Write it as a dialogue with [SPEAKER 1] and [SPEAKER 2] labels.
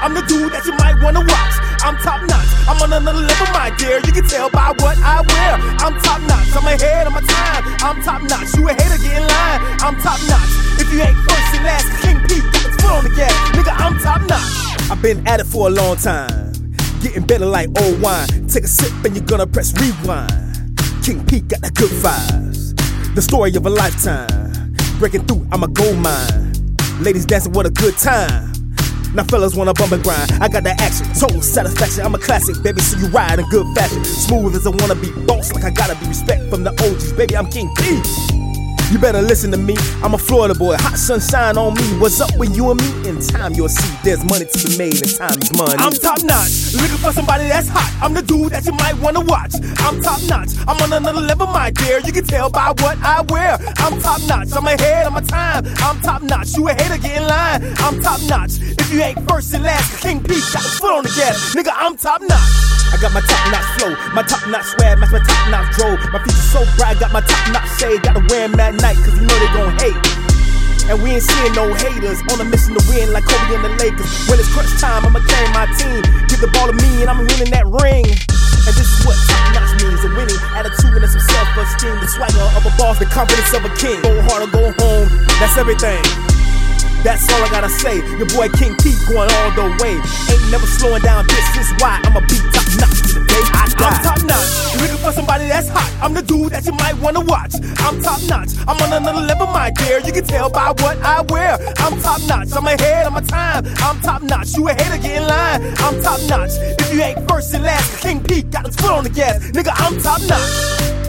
[SPEAKER 1] I'm the dude that you might wanna watch. I'm top notch. I'm on another level, my dear. You can tell by what I wear. I'm top notch. I'm ahead of my time. I'm top notch. You a hater, get in line. I'm top notch. If you ain't first and last, King P, put foot on the gas. Nigga, I'm top notch. I've been at it for a long time. Getting better like old wine. Take a sip and you're gonna press rewind. King P got the good vibes. The story of a lifetime. Breaking through, I'm a gold mine. Ladies dancing, what a good time. Now fellas wanna bump and grind. I got that action, total satisfaction. I'm a classic, baby, so you ride in good fashion. Smooth as I wanna be, boss like I gotta be. Respect from the OGs, baby, I'm King P. You better listen to me. I'm a Florida boy, hot sunshine on me. What's up with you and me? In time you'll see there's money to be made and time is money. I'm top notch, looking for somebody that's hot. I'm the dude that you might wanna watch. I'm top notch, I'm on another level, my dear. You can tell by what I wear. I'm top notch, I'm ahead of my time. I'm top notch, you a hater, get in line. I'm top notch. If you ain't first and last, King Pete got his foot on the gas. Nigga, I'm top notch. I got my top notch flow, my top notch swag, match my top notch drove. My future so bright, got my top notch shade, gotta wear 'em at night, cause you know they gon' hate. And we ain't seeing no haters on a mission to win like Kobe and the Lakers. When it's crunch time, I'ma carry my team. Give the ball to me and I'm winning that ring. And this is what top notch means a winning attitude and some self esteem. The swagger of a boss, the confidence of a king. Go hard or go home, that's everything. That's all I gotta say. Your boy King Pete going all the way. Ain't never slowing down. This is why I'ma be top notch to the day I die. I'm top notch. You looking for somebody that's hot? I'm the dude that you might wanna watch. I'm top notch. I'm on another level, my dear. You can tell by what I wear. I'm top notch. I'm ahead of my time. I'm top notch. You a hater, get in line. I'm top notch. If you ain't first and last, King Pete got his foot on the gas. Nigga, I'm top notch.